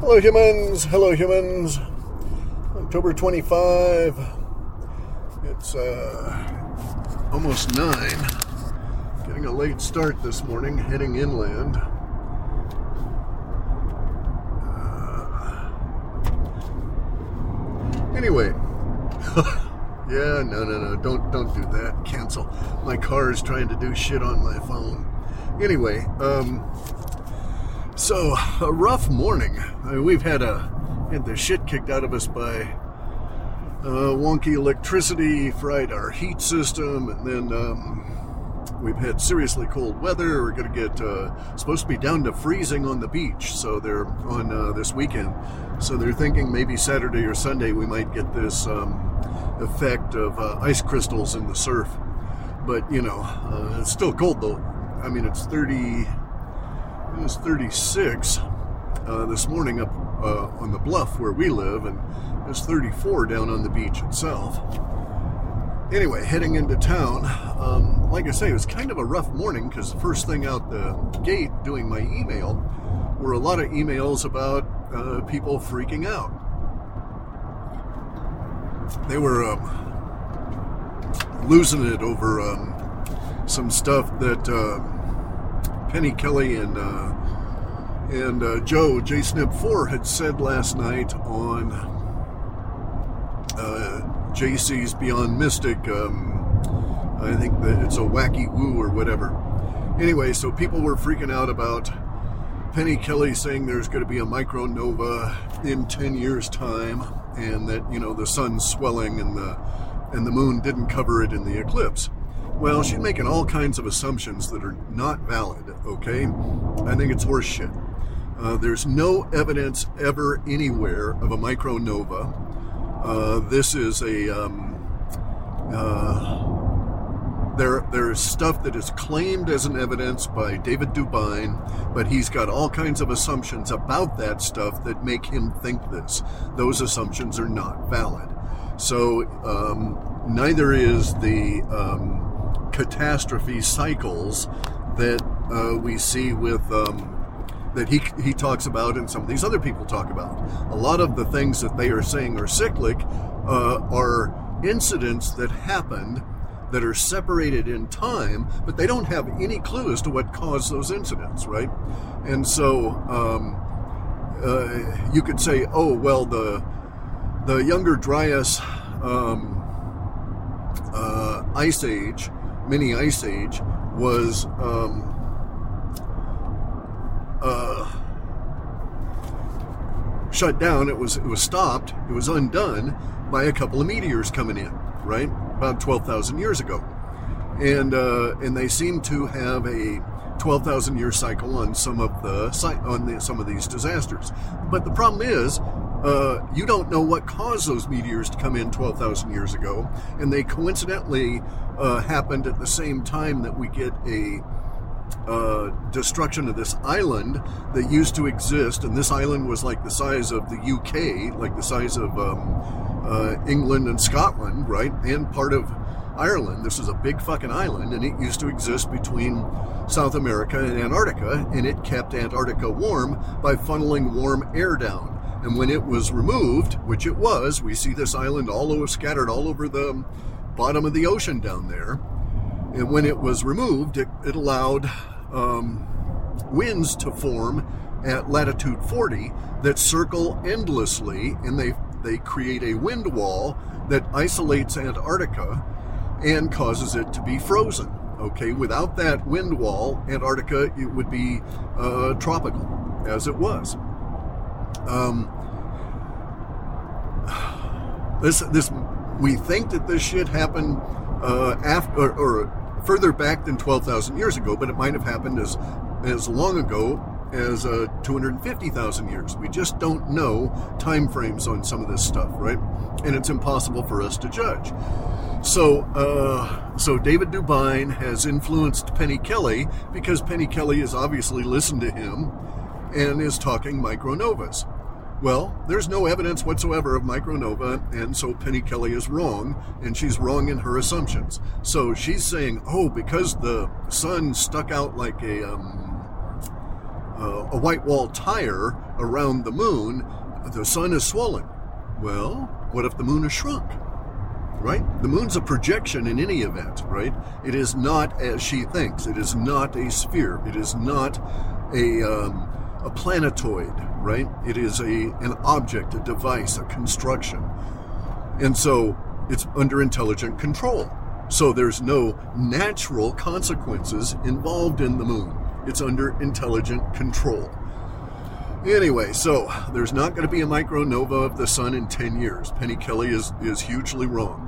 Hello, humans. Hello, humans. October 25. It's uh, almost 9. Getting a late start this morning, heading inland. Uh, anyway. yeah, no, no, no. Don't, don't do that. Cancel. My car is trying to do shit on my phone. Anyway, um, so a rough morning. I mean, we've had a had the shit kicked out of us by uh, wonky electricity, fried our heat system, and then um, we've had seriously cold weather. We're going to get uh, supposed to be down to freezing on the beach. So they're on uh, this weekend. So they're thinking maybe Saturday or Sunday we might get this um, effect of uh, ice crystals in the surf. But you know, uh, it's still cold though. I mean, it's 30 it was 36 uh, this morning up uh, on the bluff where we live, and it's 34 down on the beach itself. Anyway, heading into town, um, like I say, it was kind of a rough morning because the first thing out the gate doing my email were a lot of emails about uh, people freaking out. They were um, losing it over um, some stuff that uh, Penny Kelly and uh, and uh, Joe J Snip Four had said last night on uh, JC's Beyond Mystic. Um, I think that it's a wacky woo or whatever. Anyway, so people were freaking out about Penny Kelly saying there's going to be a micronova in 10 years' time, and that you know the sun's swelling and the and the moon didn't cover it in the eclipse. Well, she's making all kinds of assumptions that are not valid, okay? I think it's horseshit. Uh, there's no evidence ever anywhere of a micronova. Uh, this is a. Um, uh, there, there's stuff that is claimed as an evidence by David DuByne, but he's got all kinds of assumptions about that stuff that make him think this. Those assumptions are not valid. So, um, neither is the um, catastrophe cycles that uh, we see with um, that he he talks about and some of these other people talk about. A lot of the things that they are saying are cyclic uh, are incidents that happened that are separated in time, but they don't have any clue as to what caused those incidents, right? And so um, uh, you could say, oh well, the the Younger Dryas um, uh, ice age mini ice age was um, uh, shut down. It was it was stopped. It was undone by a couple of meteors coming in, right? About twelve thousand years ago, and uh, and they seem to have a twelve thousand year cycle on some of the on the, some of these disasters. But the problem is, uh, you don't know what caused those meteors to come in 12,000 years ago, and they coincidentally uh, happened at the same time that we get a uh, destruction of this island that used to exist, and this island was like the size of the UK, like the size of um, uh, England and Scotland, right, and part of Ireland. This is a big fucking island, and it used to exist between South America and Antarctica, and it kept Antarctica warm by funneling warm air down. And when it was removed, which it was, we see this island all over, scattered all over the bottom of the ocean down there. And when it was removed, it, it allowed um, winds to form at latitude 40 that circle endlessly, and they they create a wind wall that isolates Antarctica and causes it to be frozen. Okay, without that wind wall, Antarctica it would be uh, tropical as it was. Um, this this we think that this shit happened uh, after or, or, further back than twelve thousand years ago, but it might have happened as as long ago as uh, 250,000 years. We just don't know time frames on some of this stuff, right? And it's impossible for us to judge. So, uh, so David DuByne has influenced Penny Kelly because Penny Kelly has obviously listened to him and is talking micronovas. Well, there's no evidence whatsoever of micronova, and so Penny Kelly is wrong, and she's wrong in her assumptions. So she's saying, oh, because the sun stuck out like a um, uh, a white wall tire around the moon, the sun is swollen. Well, what if the moon is shrunk? Right? The moon's a projection in any event, right? It is not as she thinks. It is not a sphere. It is not a um, a planetoid, right? It is a an object, a device, a construction, and so it's under intelligent control. So there's no natural consequences involved in the moon. It's under intelligent control. Anyway, so there's not going to be a micronova of the sun in 10 years. Penny Kelly is, is hugely wrong.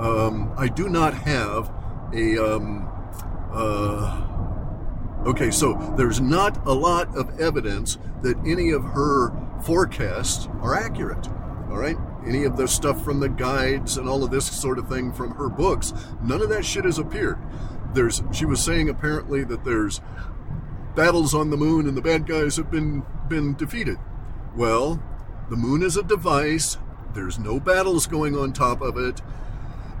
Um, I do not have a. Um, uh, okay, so there's not a lot of evidence that any of her forecasts are accurate. All right? Any of the stuff from the guides and all of this sort of thing from her books, none of that shit has appeared. There's, she was saying apparently that there's battles on the moon and the bad guys have been been defeated. Well, the moon is a device. There's no battles going on top of it.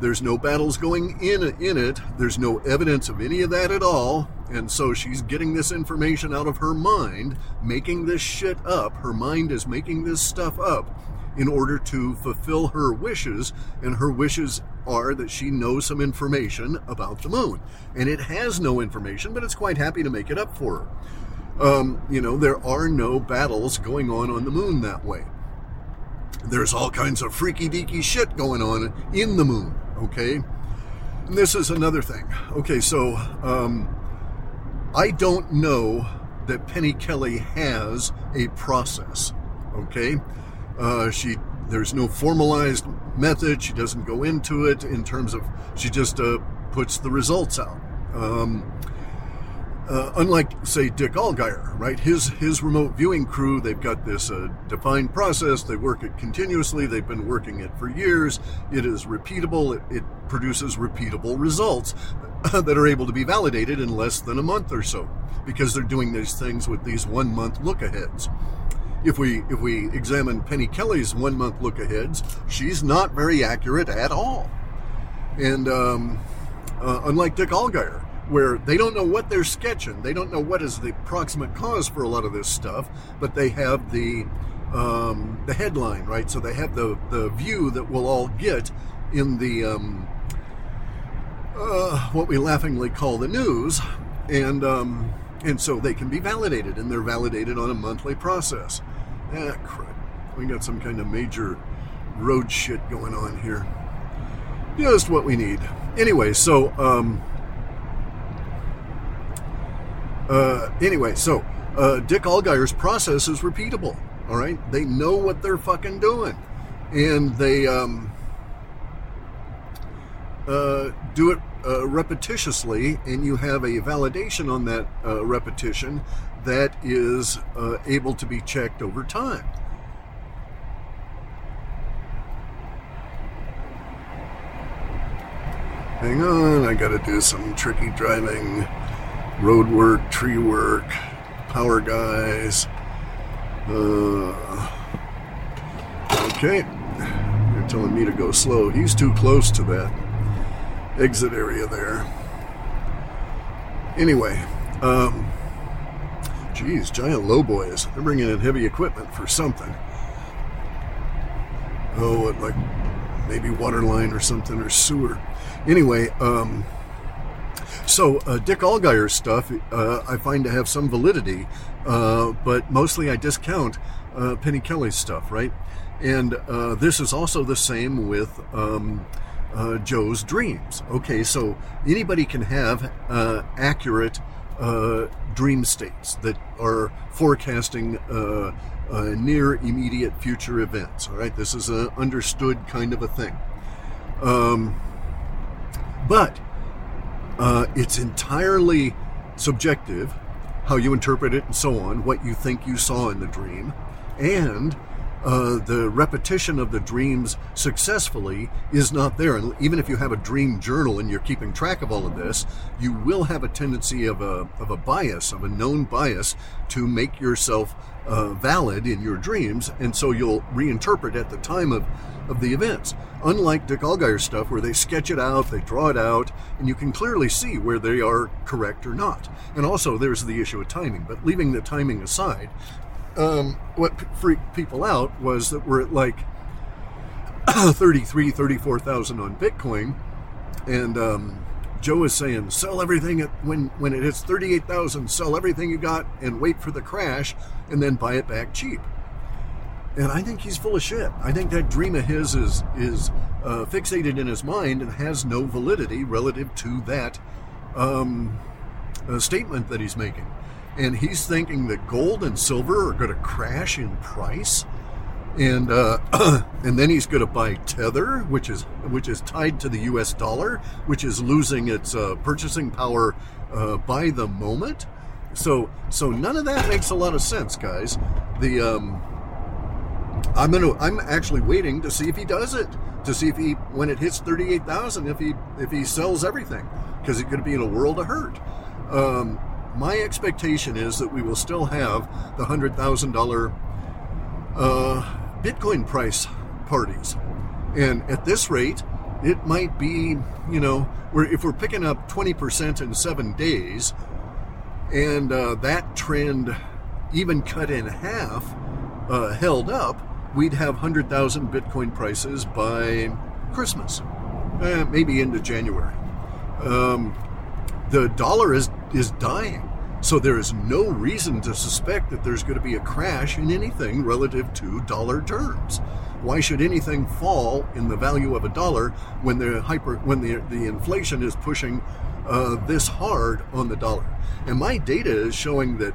There's no battles going in in it. There's no evidence of any of that at all. And so she's getting this information out of her mind, making this shit up. Her mind is making this stuff up in order to fulfill her wishes, and her wishes are that she knows some information about the moon. And it has no information, but it's quite happy to make it up for her. Um, you know, there are no battles going on on the moon that way. There's all kinds of freaky deaky shit going on in the moon, okay? And this is another thing. Okay, so um, I don't know that Penny Kelly has a process, okay? Uh, she there's no formalized method. She doesn't go into it in terms of she just uh, puts the results out. Um, uh, unlike say Dick Allgire, right? His his remote viewing crew, they've got this uh, defined process. They work it continuously. They've been working it for years. It is repeatable. It, it produces repeatable results that are able to be validated in less than a month or so because they're doing these things with these one month look aheads if we if we examine Penny Kelly's one month look aheads, she's not very accurate at all. And um, uh, unlike Dick Allgire, where they don't know what they're sketching, they don't know what is the proximate cause for a lot of this stuff, but they have the um, the headline, right? So they have the the view that we'll all get in the um, uh, what we laughingly call the news, and um, and so they can be validated, and they're validated on a monthly process. Ah, crap. We got some kind of major road shit going on here. Just what we need. Anyway, so, um, uh, anyway, so, uh, Dick Allgire's process is repeatable. All right. They know what they're fucking doing. And they, um, uh, do it uh, repetitiously, and you have a validation on that uh, repetition that is able to be checked over time. Hang on, I gotta do some tricky driving, road work, tree work, power guys. Uh, okay, you're telling me to go slow. He's too close to that exit area there. Anyway, um, geez, giant lowboys. They're bringing in heavy equipment for something. Oh, like maybe water line or something or sewer. Anyway, um, so uh, Dick Allgire's stuff uh, I find to have some validity, uh, but mostly I discount uh, Penny Kelly's stuff, right? And uh, this is also the same with um, uh, Joe's dreams. Okay, so anybody can have accurate dream states that are forecasting near immediate future events. All right, this is an understood kind of a thing. Um, but uh, it's entirely subjective how you interpret it and so on, what you think you saw in the dream, and uh, the repetition of the dreams successfully is not there. And even if you have a dream journal and you're keeping track of all of this, you will have a tendency of a, of a bias, of a known bias, to make yourself uh, valid in your dreams. And so you'll reinterpret at the time of, of the events. Unlike Dick Allgire's stuff, where they sketch it out, they draw it out, and you can clearly see where they are correct or not. And also, there's the issue of timing. But leaving the timing aside, um, what freaked people out was that we're at like 33, 34,000 on Bitcoin. And um, Joe is saying, sell everything at, when, when it hits 38,000, sell everything you got and wait for the crash and then buy it back cheap. And I think he's full of shit. I think that dream of his is, is uh, fixated in his mind and has no validity relative to that um, uh, statement that he's making. And he's thinking that gold and silver are going to crash in price and uh, and then he's going to buy Tether, which is which is tied to the U.S. dollar, which is losing its uh, purchasing power uh, by the moment. So so none of that makes a lot of sense, guys. The um, I'm gonna I'm actually waiting to see if he does it, to see if he when it hits thirty eight thousand, if he if he sells everything, because going to be in a world of hurt. Um, my expectation is that we will still have the hundred thousand dollar uh, Bitcoin price parties. And at this rate, it might be, you know, we're, if we're picking up 20% in seven days, and uh, that trend even cut in half, uh, held up, we'd have 100,000 Bitcoin prices by Christmas, uh, maybe into January. Um, the dollar is, is dying. So there is no reason to suspect that there's going to be a crash in anything relative to dollar terms. Why should anything fall in the value of a dollar when the hyper when the the inflation is pushing uh, this hard on the dollar? And my data is showing that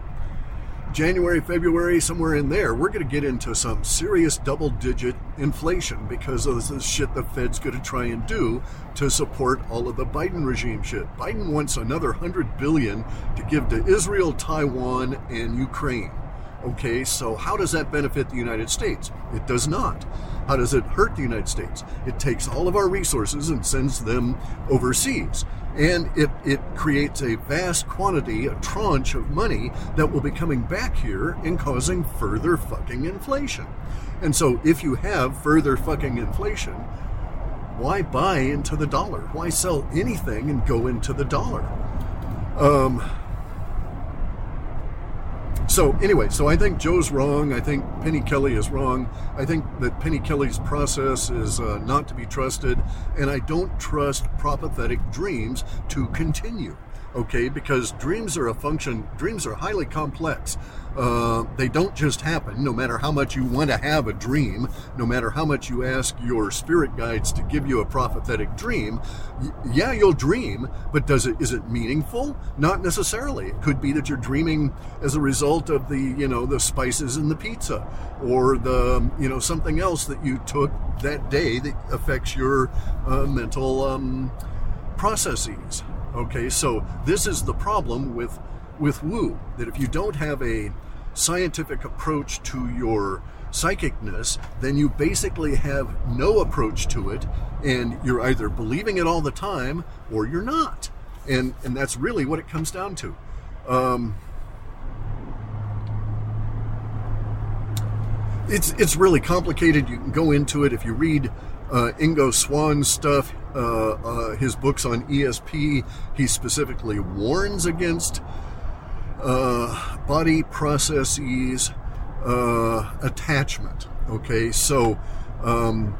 January, February, somewhere in there, we're going to get into some serious double digit inflation because of the shit the Fed's going to try and do to support all of the Biden regime shit. Biden wants another 100 billion to give to Israel, Taiwan, and Ukraine. Okay, so how does that benefit the United States? It does not. How does it hurt the United States? It takes all of our resources and sends them overseas and it, it creates a vast quantity, a tranche of money that will be coming back here and causing further fucking inflation. And so, if you have further fucking inflation, why buy into the dollar? Why sell anything and go into the dollar? Um, so anyway, so I think Joe's wrong. I think Penny Kelly is wrong. I think that Penny Kelly's process is uh, not to be trusted, and I don't trust prophetic dreams to continue okay? Because dreams are a function, dreams are highly complex. Uh, they don't just happen, no matter how much you want to have a dream, no matter how much you ask your spirit guides to give you a prophetic dream. Y- yeah, you'll dream, but does it is it meaningful? Not necessarily. It could be that you're dreaming as a result of the you know the spices in the pizza, or the you know something else that you took that day that affects your uh, mental um, processes. Okay, so this is the problem with with woo that if you don't have a scientific approach to your psychicness, then you basically have no approach to it, and you're either believing it all the time or you're not, and and that's really what it comes down to. Um, it's it's really complicated. You can go into it if you read uh, Ingo Swann's stuff, uh, uh, his books on ESP, he specifically warns against uh, body processes uh, attachment. Okay, so um,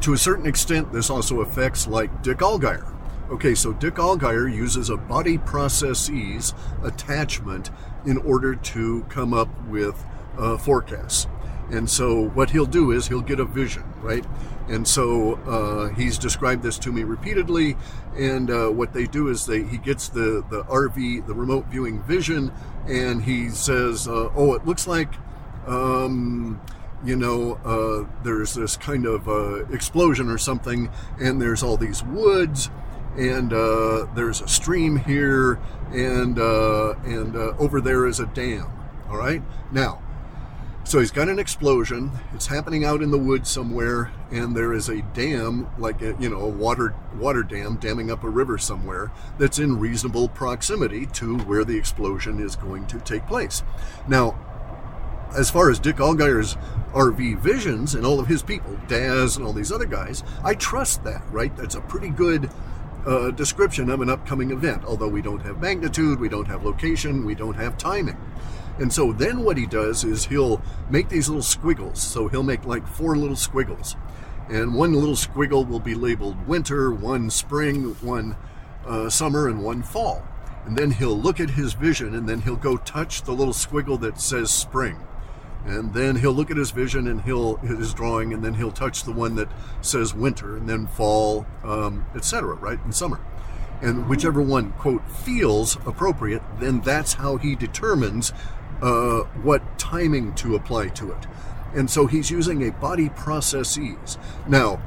to a certain extent, this also affects like Dick Allgire. Okay, so Dick Allgire uses a body processes attachment in order to come up with uh, forecasts. And so what he'll do is he'll get a vision, right? And so uh, he's described this to me repeatedly. And uh, what they do is they he gets the the RV, the remote viewing vision, and he says, uh, "Oh, it looks like." Um, you know, uh, there's this kind of uh, explosion or something, and there's all these woods, and uh, there's a stream here, and and over there is a dam. All right, now so he's got an explosion. It's happening out in the woods somewhere, and there is a dam, like a, you know, a water water dam damming up a river somewhere that's in reasonable proximity to where the explosion is going to take place. Now, as far as Dick Allgire's RV visions and all of his people, Daz and all these other guys, I trust that. Right? That's a pretty good uh, description of an upcoming event. Although we don't have magnitude, we don't have location, we don't have timing. And so then what he does is he'll make these little squiggles. So he'll make like four little squiggles. And one little squiggle will be labeled winter, one spring, one uh, summer, and one fall. And then he'll look at his vision and then he'll go touch the little squiggle that says spring. And then he'll look at his vision and he'll his drawing and then he'll touch the one that says winter and then fall, um, etc. Right and summer, and whichever one quote feels appropriate, then that's how he determines uh, what timing to apply to it. And so he's using a body processes. Now,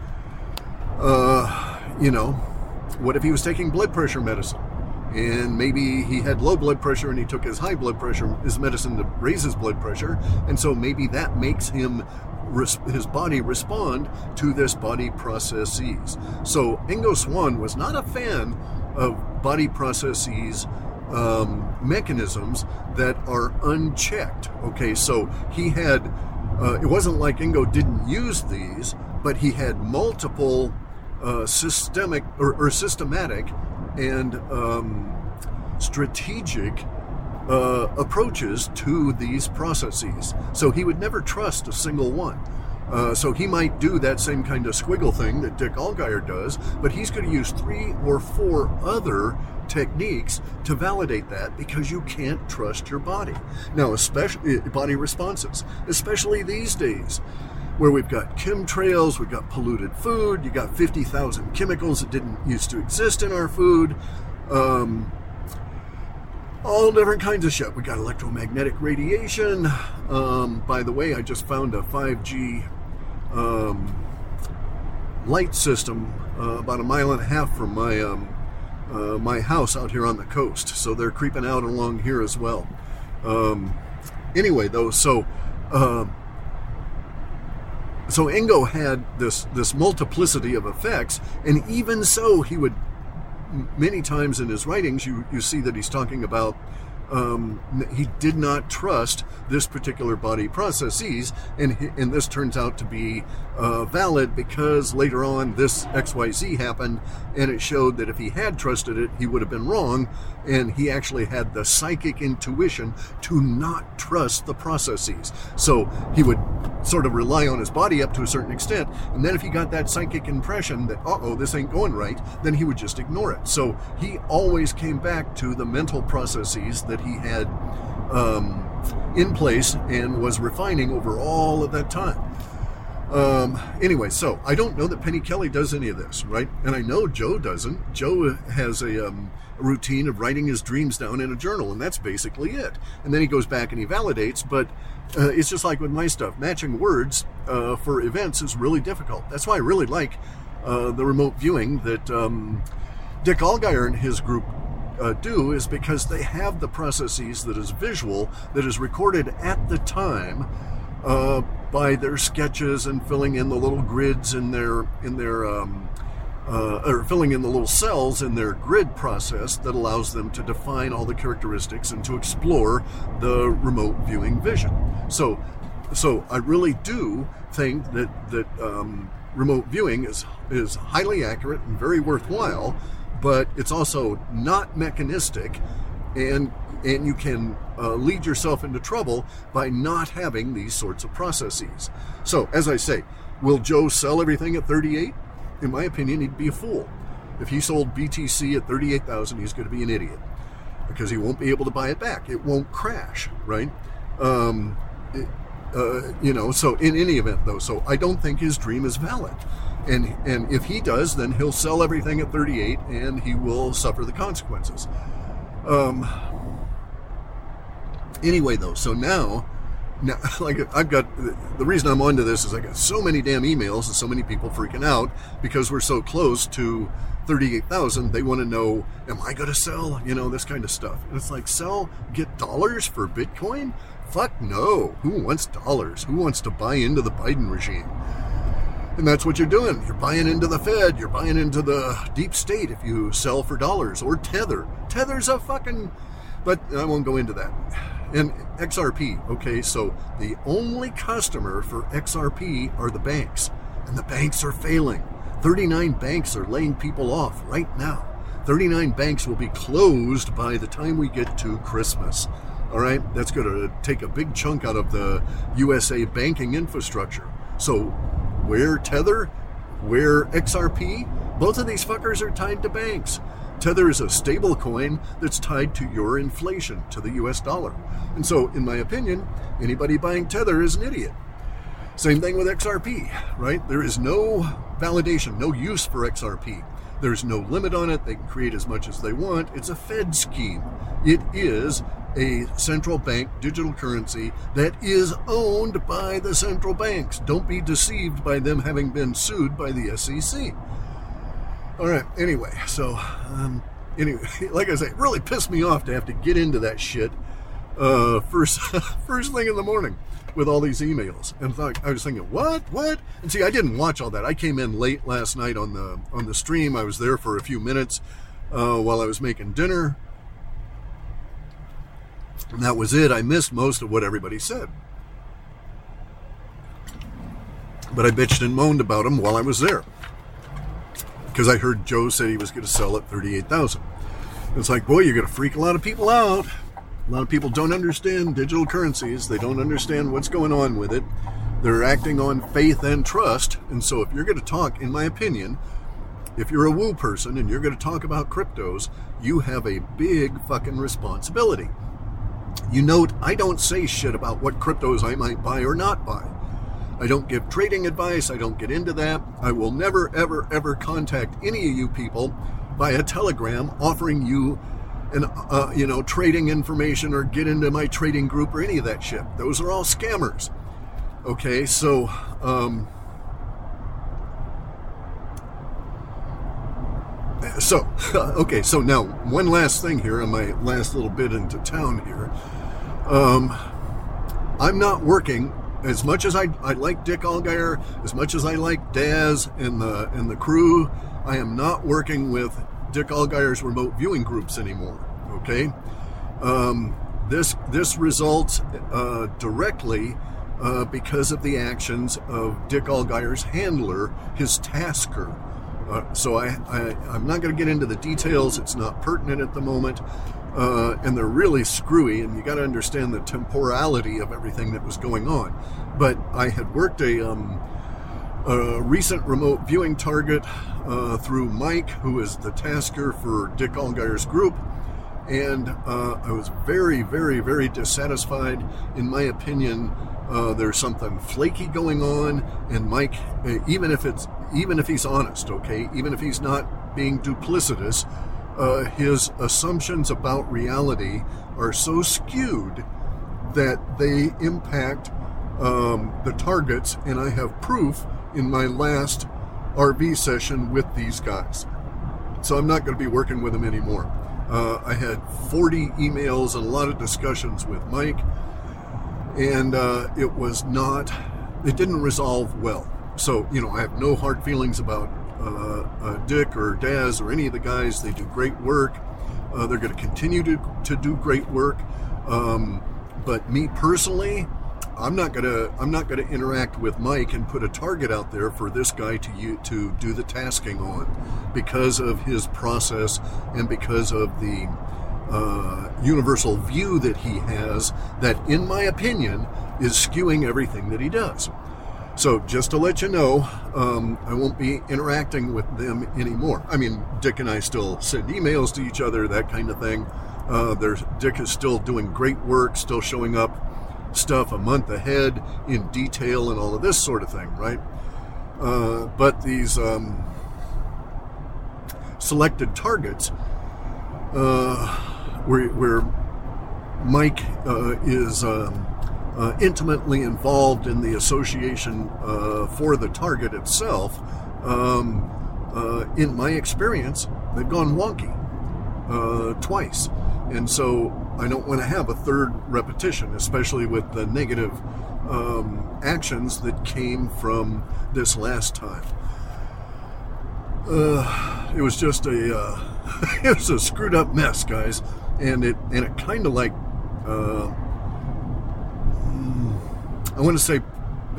uh, you know, what if he was taking blood pressure medicine? And maybe he had low blood pressure and he took his high blood pressure, his medicine to raise his blood pressure. And so maybe that makes him, his body respond to this body processes. So Ingo Swann was not a fan of body processes um, mechanisms that are unchecked. Okay, so he had, uh, it wasn't like Ingo didn't use these, but he had multiple uh, systemic or, or, systematic and um, strategic uh, approaches to these processes. So he would never trust a single one. Uh, so he might do that same kind of squiggle thing that Dick Allgire does, but he's going to use three or four other techniques to validate that because you can't trust your body. Now, especially eh, body responses, especially these days where we've got chemtrails, we've got polluted food, you got 50,000 chemicals that didn't used to exist in our food. Um, all different kinds of shit. We got electromagnetic radiation. Um, by the way, I just found a 5G um, light system uh, about a mile and a half from my um, uh, my house out here on the coast. So they're creeping out along here as well. Um, anyway, though, so uh, so Ingo had this this multiplicity of effects, and even so, he would many times in his writings you you see that he's talking about um, he did not trust this particular body processes, and and this turns out to be uh, valid because later on this X Y Z happened, and it showed that if he had trusted it, he would have been wrong, and he actually had the psychic intuition to not trust the processes. So he would sort of rely on his body up to a certain extent, and then if he got that psychic impression that uh oh this ain't going right, then he would just ignore it. So he always came back to the mental processes that he had um, in place and was refining over all of that time. Um, anyway, so I don't know that Penny Kelly does any of this, right? And I know Joe doesn't. Joe has a, um, routine of writing his dreams down in a journal, and that's basically it. And then he goes back and he validates, but uh, it's just like with my stuff. Matching words uh, for events is really difficult. That's why I really like uh, the remote viewing that um, Dick Allgire and his group uh, do is because they have the processes that is visual, that is recorded at the time uh, by their sketches and filling in the little grids in their in their um, uh, or filling in the little cells in their grid process that allows them to define all the characteristics and to explore the remote viewing vision. So, so I really do think that that um, remote viewing is is highly accurate and very worthwhile, but it's also not mechanistic, and and you can uh, lead yourself into trouble by not having these sorts of processes. So, as I say, will Joe sell everything at 38? In my opinion, he'd be a fool. If he sold BTC at 38,000, he's going to be an idiot because he won't be able to buy it back. It won't crash, right? Um, it, uh, you know, so in any event, though, so I don't think his dream is valid. And, and if he does, then he'll sell everything at 38 and he will suffer the consequences. Um, anyway, though, so now, now, like I've got the reason I'm onto this is I got so many damn emails and so many people freaking out because we're so close to 38,000. They want to know, am I going to sell? You know, this kind of stuff. And it's like, sell, get dollars for Bitcoin? Fuck no. Who wants dollars? Who wants to buy into the Biden regime? And that's what you're doing. You're buying into the Fed. You're buying into the deep state if you sell for dollars or Tether. Tether's a fucking. But I won't go into that. And XRP, okay, so the only customer for XRP are the banks, and the banks are failing. 39 banks are laying people off right now. 39 banks will be closed by the time we get to Christmas. All right, that's going to take a big chunk out of the USA banking infrastructure. So, where Tether, where XRP, both of these fuckers are tied to banks. Tether is a stable coin that's tied to your inflation, to the US dollar. And so, in my opinion, anybody buying Tether is an idiot. Same thing with XRP, right? There is no validation, no use for XRP. There's no limit on it. They can create as much as they want. It's a Fed scheme. It is a central bank digital currency that is owned by the central banks. Don't be deceived by them having been sued by the SEC. All right. Anyway, so um, anyway, like I say, it really pissed me off to have to get into that shit uh, first first thing in the morning with all these emails. And thought, I was thinking, what, what? And see, I didn't watch all that. I came in late last night on the on the stream. I was there for a few minutes uh, while I was making dinner. And that was it. I missed most of what everybody said. But I bitched and moaned about them while I was there. Because I heard Joe said he was going to sell at 38000 It's like, boy, you're going to freak a lot of people out. A lot of people don't understand digital currencies. They don't understand what's going on with it. They're acting on faith and trust. And so, if you're going to talk, in my opinion, if you're a woo person and you're going to talk about cryptos, you have a big fucking responsibility. You note, I don't say shit about what cryptos I might buy or not buy. I don't give trading advice. I don't get into that. I will never, ever, ever contact any of you people via Telegram offering you and uh, you know trading information or get into my trading group or any of that shit. Those are all scammers. Okay, so um, so okay, so now one last thing here on my last little bit into town here. Um, I'm not working as much as I, I like Dick Allgire, as much as I like Daz and the and the crew. I am not working with Dick Allgire's remote viewing groups anymore. Okay, um, this this results uh, directly uh, because of the actions of Dick Allgire's handler, his tasker. Uh, so I, I am not going to get into the details. It's not pertinent at the moment. Uh, and they're really screwy, and you got to understand the temporality of everything that was going on. But I had worked a, um, a recent remote viewing target uh, through Mike, who is the tasker for Dick Allgire's group, and uh, I was very, very, very dissatisfied. In my opinion, uh, there's something flaky going on, and Mike, uh, even if it's even if he's honest, okay, even if he's not being duplicitous, uh, his assumptions about reality are so skewed that they impact um, the targets, and I have proof in my last RV session with these guys. So I'm not going to be working with them anymore. Uh, I had 40 emails and a lot of discussions with Mike, and uh, it was not, it didn't resolve well. So, you know, I have no hard feelings about uh, uh Dick or Daz or any of the guys. They do great work. Uh, they're going to continue to, to do great work. Um, but me personally, I'm not gonna I'm not gonna interact with Mike and put a target out there for this guy to to do the tasking on because of his process and because of the uh, universal view that he has that, in my opinion, is skewing everything that he does. So, just to let you know, um, I won't be interacting with them anymore. I mean, Dick and I still send emails to each other, that kind of thing. Uh, there's Dick is still doing great work, still showing up stuff a month ahead in detail and all of this sort of thing, right? Uh, but these um, selected targets, uh, where, where Mike uh, is um, uh, intimately involved in the association uh, for the target itself, um, uh, in my experience, they've gone wonky twice. And so I don't want to have a third repetition, especially with the negative um, actions that came from this last time. Uh, it was just a uh, it was a screwed up mess, guys, and it and it kind of like uh, I want to say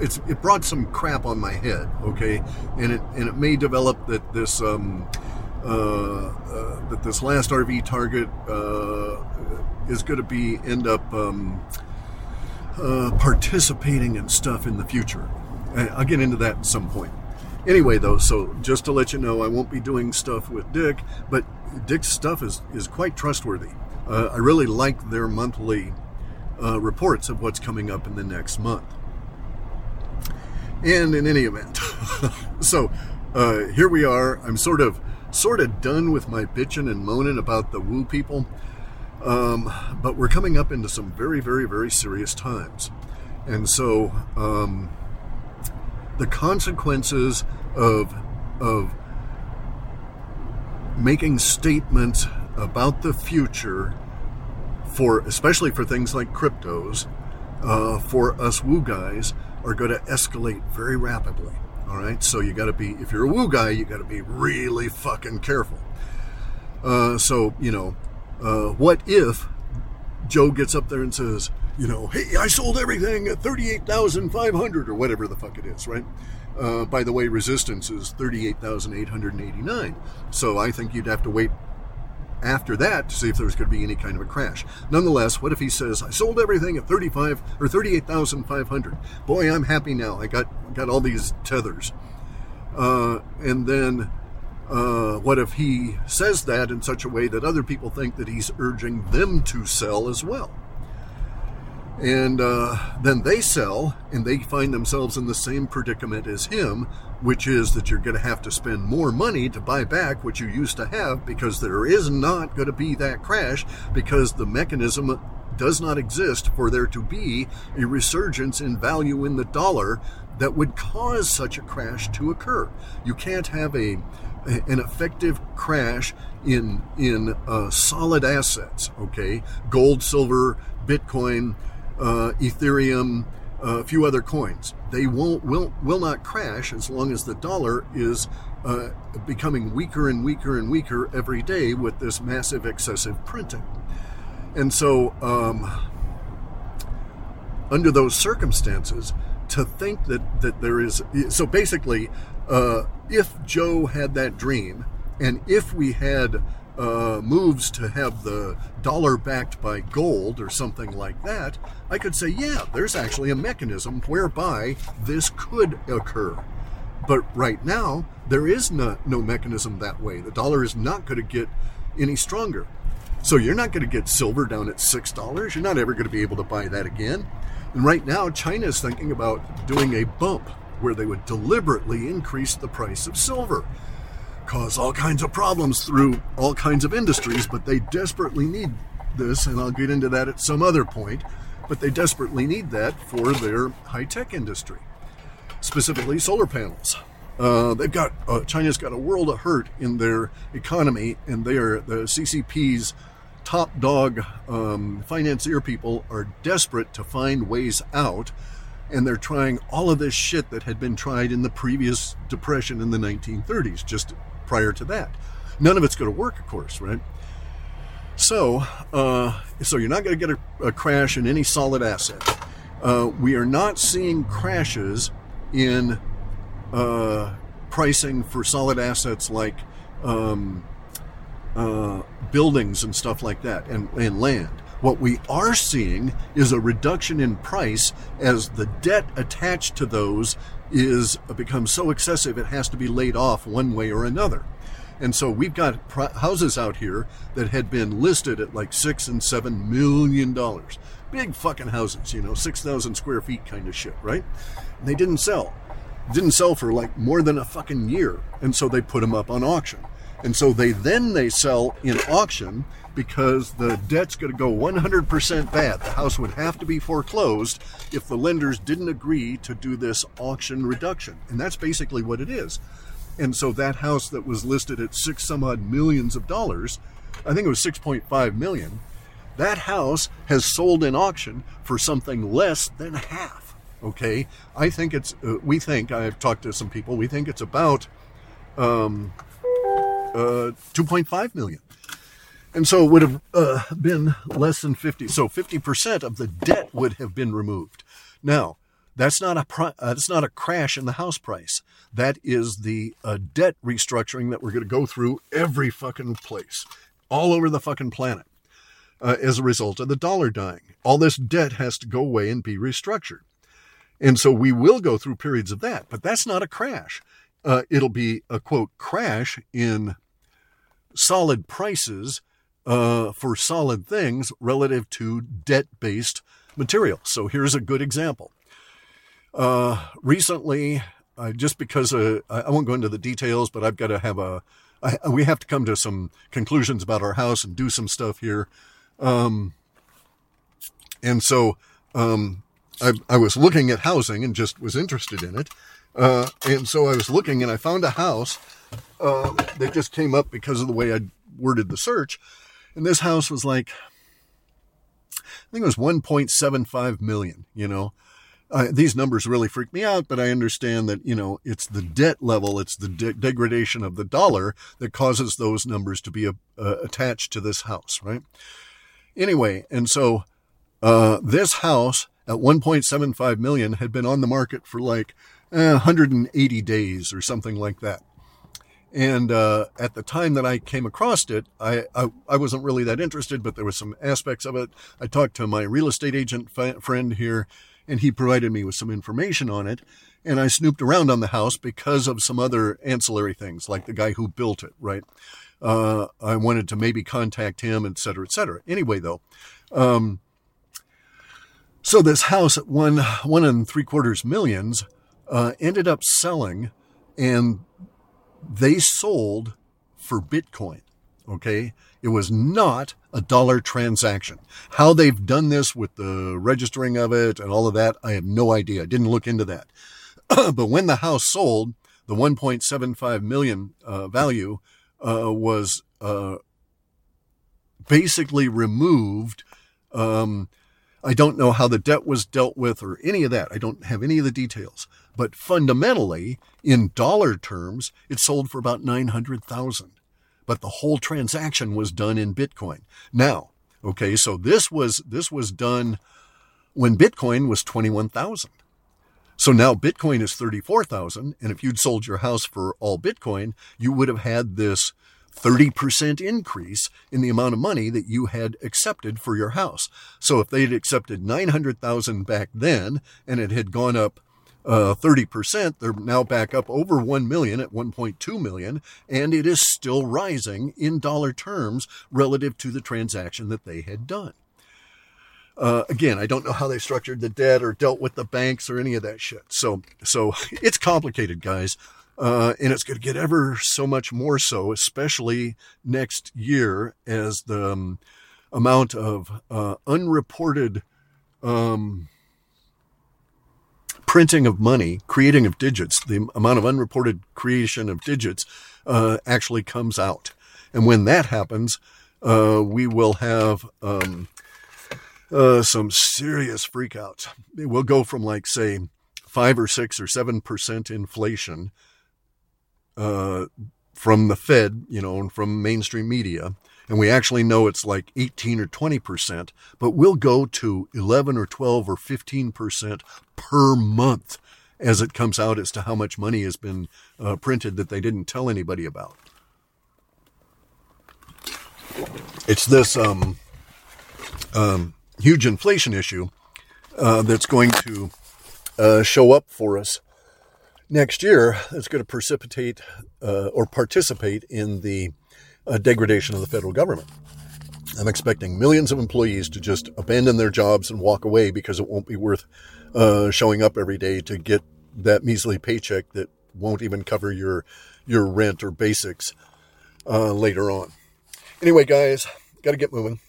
it's it brought some crap on my head, okay, and it and it may develop that this um, uh, uh, that this last RV target uh, is going to be end up um, uh, participating in stuff in the future. I'll get into that at some point. Anyway, though, so just to let you know, I won't be doing stuff with Dick, but Dick's stuff is, is quite trustworthy. Uh, I really like their monthly uh, reports of what's coming up in the next month. And in any event, so uh, here we are. I'm sort of sort of done with my bitching and moaning about the woo people. Um, but we're coming up into some very, very, very serious times. And so um, the consequences of, of making statements about the future for especially for things like cryptos uh, for us woo guys are going to escalate very rapidly all right so you got to be if you're a woo guy you got to be really fucking careful uh, so you know uh, what if Joe gets up there and says, you know, hey, I sold everything at 38,500 or whatever the fuck it is, right? Uh, by the way, resistance is 38,889. So I think you'd have to wait after that to see if there's going to be any kind of a crash. Nonetheless, what if he says, I sold everything at 35 or 38,500? Boy, I'm happy now. I got, got all these tethers. Uh, and then uh, what if he says that in such a way that other people think that he's urging them to sell as well? And uh, then they sell and they find themselves in the same predicament as him, which is that you're going to have to spend more money to buy back what you used to have because there is not going to be that crash because the mechanism does not exist for there to be a resurgence in value in the dollar that would cause such a crash to occur. You can't have a an effective crash in in uh, solid assets. Okay, gold, silver, Bitcoin, uh, Ethereum, a few other coins. They won't will will not crash as long as the dollar is uh, becoming weaker and weaker and weaker every day with this massive excessive printing. And so, um, under those circumstances, to think that that there is so basically uh, if Joe had that dream, and if we had uh, moves to have the dollar backed by gold or something like that, I could say, yeah, there's actually a mechanism whereby this could occur. But right now, there is no, no mechanism that way. The dollar is not going to get any stronger. So you're not going to get silver down at $6. You're not ever going to be able to buy that again. And right now, China is thinking about doing a bump where they would deliberately increase the price of silver. Cause all kinds of problems through all kinds of industries, but they desperately need this, and I'll get into that at some other point. But they desperately need that for their high tech industry, specifically solar panels. Uh, they've got uh, China's got a world of hurt in their economy, and they are the CCP's top dog um, financier people are desperate to find ways out and they're trying all of this shit that had been tried in the previous depression in the 1930s, just prior to that. None of it's going to work, of course, right? So, uh, so you're not going to get a, a, crash in any solid asset. Uh, we are not seeing crashes in uh, pricing for solid assets like um, uh, buildings and stuff like that, and, and land. What we are seeing is a reduction in price as the debt attached to those is becomes so excessive it has to be laid off one way or another. And so we've got houses out here that had been listed at like six and seven million dollars. Big fucking houses, you know, 6,000 square feet kind of shit, right? And they didn't sell. Didn't sell for like more than a fucking year. And so they put them up on auction. And so they then they sell in auction because the debt's going to go 100% bad. The house would have to be foreclosed if the lenders didn't agree to do this auction reduction. And that's basically what it is. And so that house that was listed at six some odd millions of dollars, I think it was 6.5 million, that house has sold in auction for something less than half. Okay. I think it's, uh, we think, I've talked to some people, we think it's about um, uh, 2.5 million. And so it would have uh, been less than 50. So 50% of the debt would have been removed. Now, That's not a uh, that's not a crash in the house price. That is the uh, debt restructuring that we're going to go through every fucking place, all over the fucking planet, uh, as a result of the dollar dying. All this debt has to go away and be restructured, and so we will go through periods of that. But that's not a crash. Uh, it'll be a quote crash in solid prices uh, for solid things relative to debt-based material. So here's a good example. Uh, recently, uh, just because uh, I won't go into the details, but I've got to have a, I, we have to come to some conclusions about our house and do some stuff here. Um, and so um, I, I, was looking at housing and just was interested in it. Uh, and so I was looking and I found a house uh, that just came up because of the way I worded the search. And this house was like, I think it was 1.75 million, you know uh, these numbers really freak me out, but I understand that, you know, it's the debt level, it's the de- degradation of the dollar that causes those numbers to be uh, attached to this house, right? Anyway, and so uh, this house at 1.75 million had been on the market for like eh, 180 days or something like that. And uh, at the time that I came across it, I, I, I wasn't really that interested, but there was some aspects of it. I talked to my real estate agent friend here, and he provided me with some information on it. And I snooped around on the house because of some other ancillary things, like the guy who built it, right? Uh, I wanted to maybe contact him, et cetera, et cetera. Anyway, though, um, so this house at one one and three quarters millions uh, ended up selling, and they sold for Bitcoin. Okay, it was not a dollar transaction. How they've done this with the registering of it and all of that, I have no idea. I didn't look into that. but when the house sold, the 1.75 million uh, value uh, was uh, basically removed. Um, I don't know how the debt was dealt with or any of that. I don't have any of the details. But fundamentally, in dollar terms, it sold for about 900,000 but the whole transaction was done in Bitcoin. Now, okay, so this was this was done when Bitcoin was 21,000. So now Bitcoin is 34,000 and if you'd sold your house for all Bitcoin, you would have had this 30% increase in the amount of money that you had accepted for your house. So if they'd accepted 900,000 back then and it had gone up uh, 30%. They're now back up over 1 million at 1.2 million, and it is still rising in dollar terms relative to the transaction that they had done. Uh, again, I don't know how they structured the debt or dealt with the banks or any of that shit. So, so it's complicated, guys. Uh, and it's going to get ever so much more so, especially next year as the um, amount of uh, unreported um, printing of money, creating of digits, the amount of unreported creation of digits uh, actually comes out. And when that happens, uh, we will have um, uh, some serious freakouts. We'll go from like, say, five or six or seven percent inflation uh, from the Fed, you know, and from mainstream media and we actually know it's like 18 or 20%, but we'll go to 11 or 12 or 15% per month as it comes out as to how much money has been uh, printed that they didn't tell anybody about. It's this um, um, huge inflation issue uh, that's going to uh, show up for us next year. That's going to precipitate uh, or participate in the a degradation of the federal government. I'm expecting millions of employees to just abandon their jobs and walk away because it won't be worth uh, showing up every day to get that measly paycheck that won't even cover your your rent or basics uh, later on. Anyway, guys, got to get moving.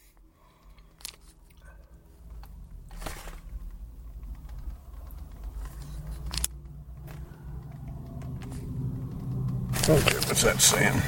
What's that saying?